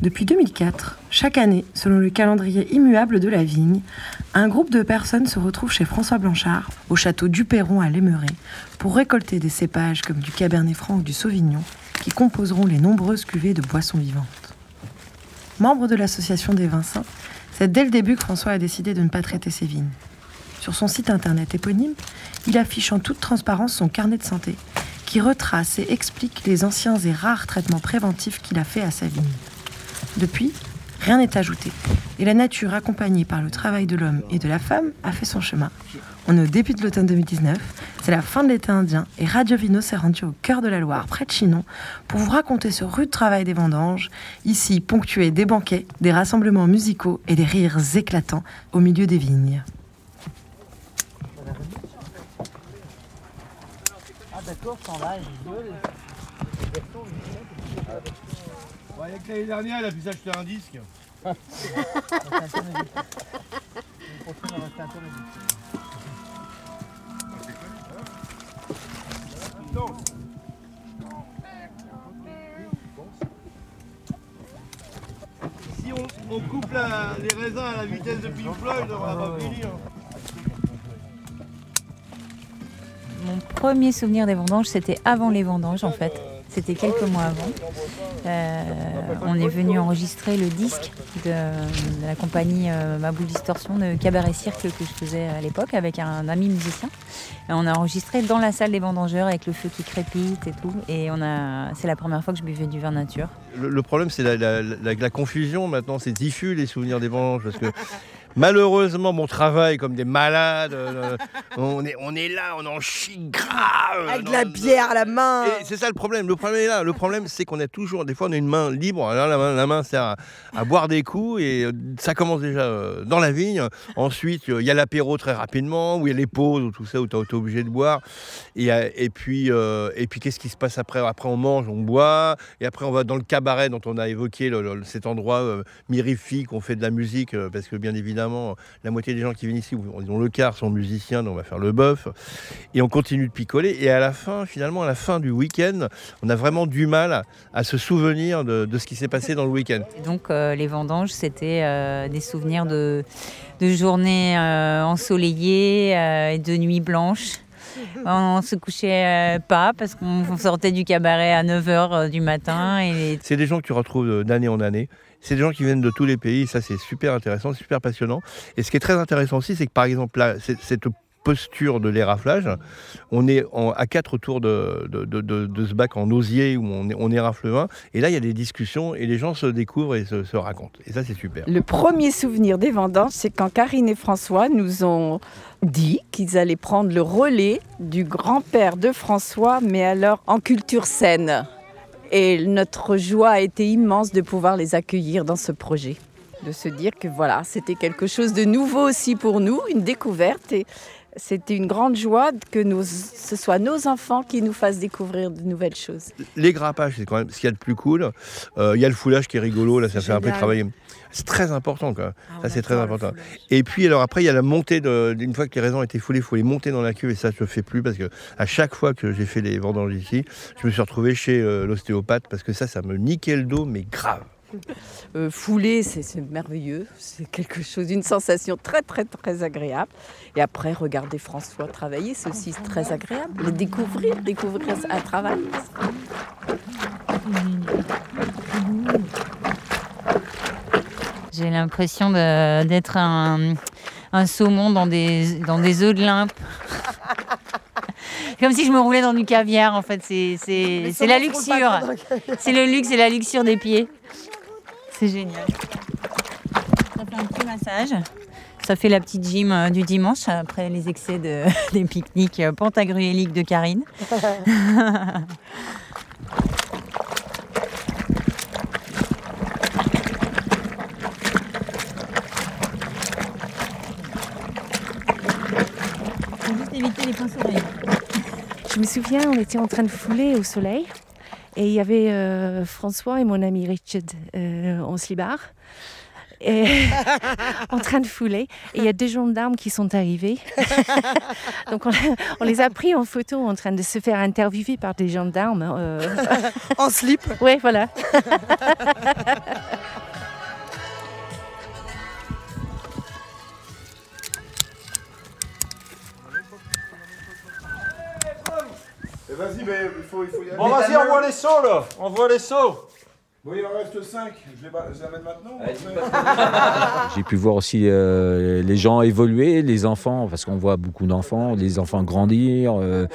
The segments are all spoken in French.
Depuis 2004, chaque année, selon le calendrier immuable de la vigne, un groupe de personnes se retrouve chez François Blanchard, au château du Perron à Lémeret, pour récolter des cépages comme du Cabernet Franc ou du Sauvignon, qui composeront les nombreuses cuvées de boissons vivantes. Membre de l'association des Vincins, c'est dès le début que François a décidé de ne pas traiter ses vignes. Sur son site internet éponyme, il affiche en toute transparence son carnet de santé, qui retrace et explique les anciens et rares traitements préventifs qu'il a fait à sa vigne. Depuis, rien n'est ajouté, et la nature, accompagnée par le travail de l'homme et de la femme, a fait son chemin. On est au début de l'automne 2019, c'est la fin de l'été indien, et Radio Vino s'est rendu au cœur de la Loire, près de Chinon, pour vous raconter ce rude travail des vendanges, ici ponctué des banquets, des rassemblements musicaux et des rires éclatants au milieu des vignes. va, Ouais, avec l'année dernière, il a pu s'acheter un disque. Si on, on coupe la- les raisins à la vitesse de Pink Floyd, on va pas fini. hein. Mon premier souvenir des vendanges, c'était avant les vendanges en fait. C'était quelques mois avant. Euh, on est venu enregistrer le disque de, la compagnie euh, Mabou Distorsion de Cabaret Cirque que je faisais à l'époque avec un ami musicien. On a enregistré dans la salle des vendangeurs avec le feu qui crépite et tout. Et c'est la première fois que je buvais du vin nature. Le, problème, c'est la- la confusion maintenant. C'est diffus les souvenirs des vendanges parce que malheureusement, mon travail comme des malades. euh, on, est, on est là, on en chie grave. Avec de la bière à la main. Et c'est ça le problème. Le problème est là. Le problème, c'est qu'on a toujours, des fois, on a une main libre. Alors, la, main, la main sert à, à boire des coups et euh, ça commence déjà euh, dans la vigne. Ensuite, il y a l'apéro très rapidement, où il y a les pauses, ou tout ça, où tu es obligé de boire. Et, et puis, et puis qu'est-ce qui se passe après? Après, on mange, on boit. Et après, on va dans le cabaret dont on a évoqué le- le- cet endroit mirifique, on fait de la musique, parce que bien évidemment, la moitié des gens qui viennent ici, ont le quart, sont musiciens, donc on va faire le bœuf. Et on continue de picoler. Et à la fin, finalement, à la fin du week-end, on a vraiment du mal à se souvenir de, de ce qui s'est passé dans le week-end. Donc euh, les vendanges, c'était euh, des souvenirs de, de journées euh, ensoleillées et de nuits blanches. On se couchait pas parce qu'on sortait du cabaret à 9h du matin et C'est des gens que tu retrouves d'année en année. C'est des gens qui viennent de tous les pays. Ça, c'est super intéressant, super passionnant. Et ce qui est très intéressant aussi, c'est que par exemple, cette posture de l'éraflage, on est à quatre autour de, ce bac en osier où on, on érafle le vin. Et là, il y a des discussions et les gens se découvrent et se, se racontent. Et ça, c'est super. Le premier souvenir des vendanges, c'est quand Karine et François nous ont dit qu'ils allaient prendre le relais du grand-père de François, mais alors en culture saine. Et notre joie a été immense de pouvoir les accueillir dans ce projet. De se dire que voilà, c'était quelque chose de nouveau aussi pour nous, une découverte. Et c'était une grande joie que nos- ce soit nos enfants qui nous fassent découvrir de nouvelles choses. Les grappages, c'est quand même ce qu'il y a de plus cool. Euh, Il y a le foulage qui est rigolo, là, ça fait un peu travailler. C'est très important, quoi. Ça, c'est très important. Et puis, alors après, il y a la montée, de, une fois que les raisins ont été foulés, il faut les monter dans la cuve, et ça, je ne fais plus, parce que à chaque fois que j'ai fait les vendanges ici, je me suis retrouvé chez euh, l'ostéopathe, parce que ça, ça me niquait le dos, mais grave. Euh, fouler, c'est merveilleux. C'est quelque chose, une sensation très, très, très agréable. Et après, regarder François travailler, c'est aussi très agréable. Le découvrir, découvrir un travail. j'ai l'impression d'être un, un saumon dans des, dans des œufs de limpe. Comme si je me roulais dans du caviar en fait, c'est la luxure. C'est le luxe et la luxure des pieds. C'est génial. Ça fait un petit massage. Ça fait la petite gym euh, du dimanche après les excès de, des pique-niques euh, pantagruéliques de Karine. Éviter les. Je me souviens, on était en train de fouler au soleil et il y avait euh, François et mon ami Richard en slibard. et en train de fouler. Et il y a deux gendarmes qui sont arrivés. Donc on, on les a pris en photo en train de se faire interviewer par des gendarmes. euh. En slip Ouais, voilà. Vas-y, mais il faut, il faut y aller. Bon, vas-y, on voit les sauts là. On voit les sauts. Oui, il en reste 5. Je les, je les amène maintenant J'ai pu voir aussi euh, les gens évoluer, les enfants, parce qu'on voit beaucoup d'enfants, les enfants grandir. euh,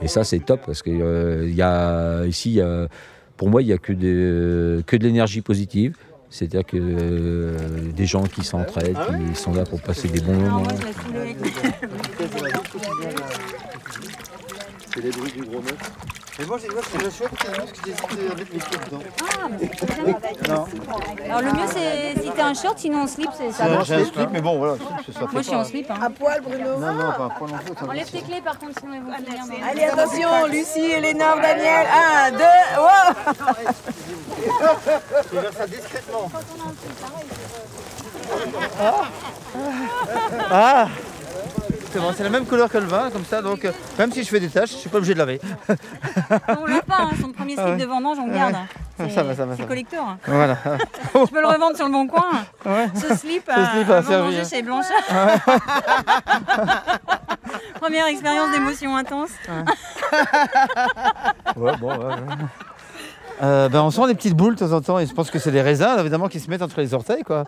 et ça, c'est top, parce que euh, il y a, ici, il y a- pour moi, il n'y a que de, que de l'énergie positive. C'est-à-dire que euh, des gens qui s'entraident, qui sont là pour passer des bons moments. C'est les bruits du gros neuf. Mais moi, j'ai moi, c'est le choix parce que j'hésite à mettre mes pieds dedans. Non, Alors le mieux c'est si t'es un short, sinon en slip, c'est ça j'ai marche. un slip, mais bon, voilà, c'est ça. Moi je suis en slip. Hein. poil, Bruno Non, non, pas, pas non plus. attends, Enlève tes clés par contre, sinon elles vont finir dans Allez, attention, Lucie, Eleanor, Daniel. 1, 2, wow Je vais faire ça discrètement. Ah C'est c'est la même couleur que le vin, comme ça, donc euh, même si je fais des tâches, je suis pas obligé de laver. On l'a pas, hein, son premier slip de vendange, on le garde. C'est- Ça va, ça va, ça C'est va. collecteur. Voilà. Je peux le revendre sur le bon coin. Ce slip, à, slip a à vendanger hein. chez Blanchard. Première expérience d'émotion intense. Ouais, bon, ouais, ouais. Euh, ben, on sent des petites boules de temps en temps et je pense que c'est des raisins évidemment qui se mettent entre les orteils quoi.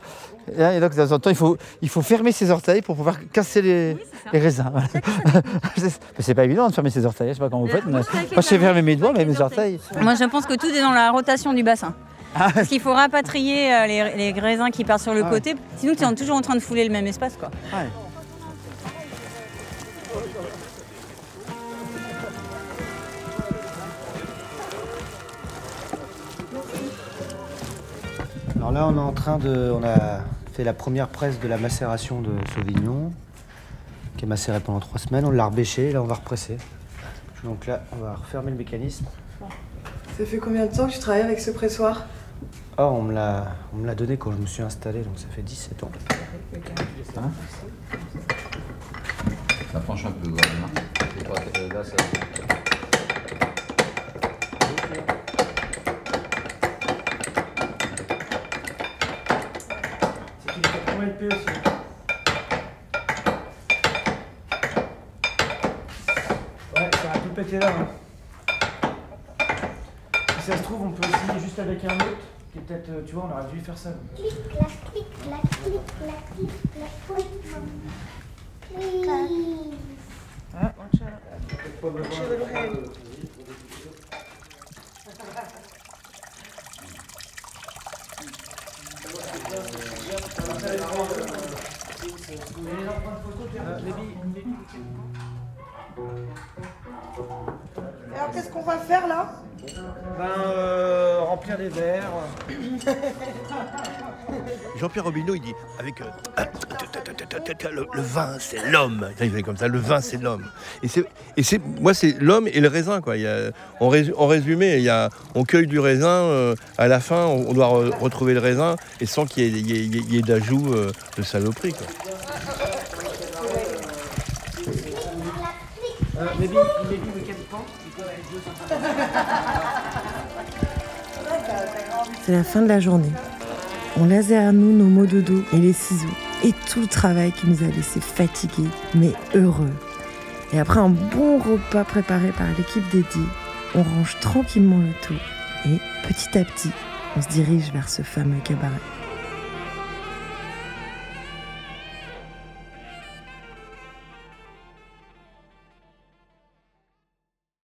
Et, là, et donc de temps en temps il faut, il faut fermer ses orteils pour pouvoir casser les, les raisins. C'est- pas évident de fermer ses orteils, je sais pas comment vous faites. Mais... Moi, je sais fermer mes doigts mais mes orteils. Moi, je pense que tout est dans la rotation du bassin. Ah, Parce qu'il faut rapatrier euh, les, les raisins qui partent sur le Ah ouais. côté. Sinon, tu es toujours en train de fouler le même espace. Quoi. Ouais. Là, on est en train de. On a fait la première presse de la macération de Sauvignon, qui est macéré pendant trois semaines. On l'a rebêché, là, on va represser. Donc là, on va refermer le mécanisme. Ça fait combien de temps que tu travailles avec ce pressoir? Oh, on me l'a on me l'a donné quand je me suis installé, donc ça fait 17 ans. Ça penche un peu là, ça- C'est Ouais, ça a tout pété là. hein. Si ça se trouve, on peut essayer juste avec un autre. Qui est peut-être, euh, tu vois, on aurait dû faire ça. Alors, qu'est-ce qu'on va faire là? Ben, euh, remplir des verres. Jean-Pierre Robineau, il dit avec euh, le, vin, c'est l'homme. Il fait comme ça, le vin, c'est l'homme. Et c'est, et c'est, moi, c'est l'homme et le raisin, quoi. En, résu- en résumé, il y a, on cueille du raisin. euh, à la fin, on, doit re- retrouver le raisin et sans qu'il y ait, d'ajout de saloperie. Euh, C'est la fin de la journée. On laisse derrière nous nos mots de dos et les ciseaux et tout le travail qui nous a laissés fatigués mais heureux. Et après un bon repas préparé par l'équipe dédiée, on range tranquillement le tout et petit à petit, on se dirige vers ce fameux cabaret.